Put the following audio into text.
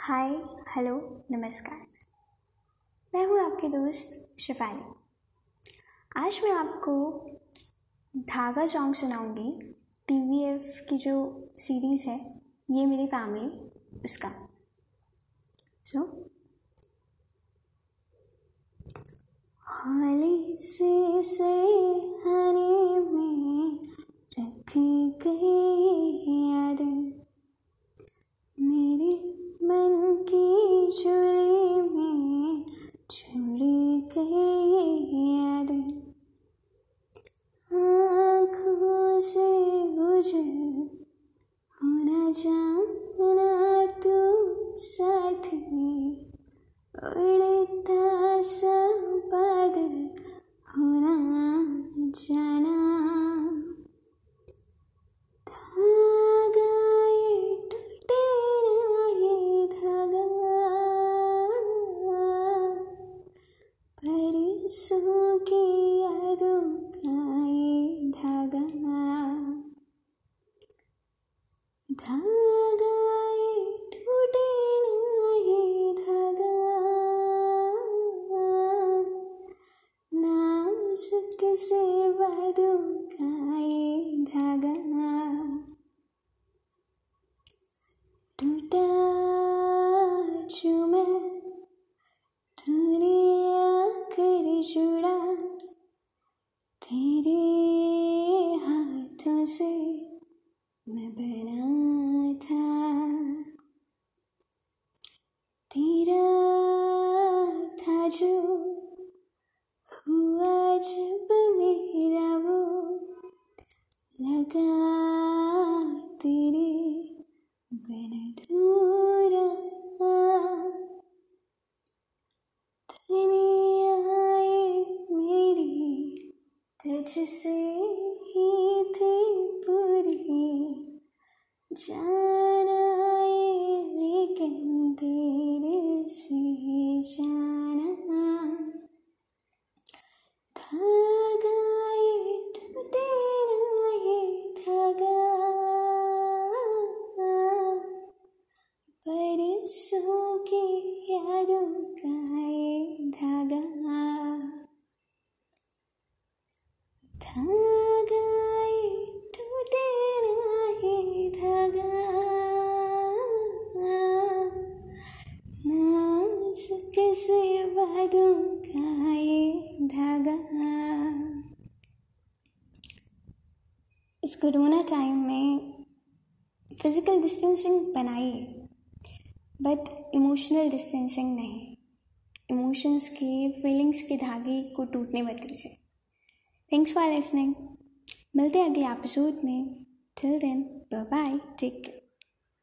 हाय, hello, नमस्कार। मैं हूँ आपकी दोस्त शिफाली आज मैं आपको धागा सॉन्ग सुनाऊँगी टी वी एफ़ की जो सीरीज़ है, ये मेरी फैमिली, उसका। सो से से हरे में रख गई जाना तू साथ में। उड़ता सा बादल होना जाना। धागा ये टूटे ना ये धागा। परसों की धागा से वादों का ये धागा टूटा जो मैं तूने आकर जुड़ा तेरे हाथों से मैं बना जब मेरा वो लगा तेरे बिन मेरी तुझसे ही थी पूरी जाना। परसों की यादों का ये धागा। धागा टूटे ना धागा। नाजुक से वादों का ये धागा। इस कोरोना टाइम में फ़िज़िकल डिस्टेंसिंग बनाइए। बट इमोशनल डिस्टेंसिंग नहीं। इमोशंस के फीलिंग्स के धागे को टूटने मत दीजिए। थैंक्स फॉर लिसनिंग मिलते हैं अगले एपिसोड में। Till then bye take care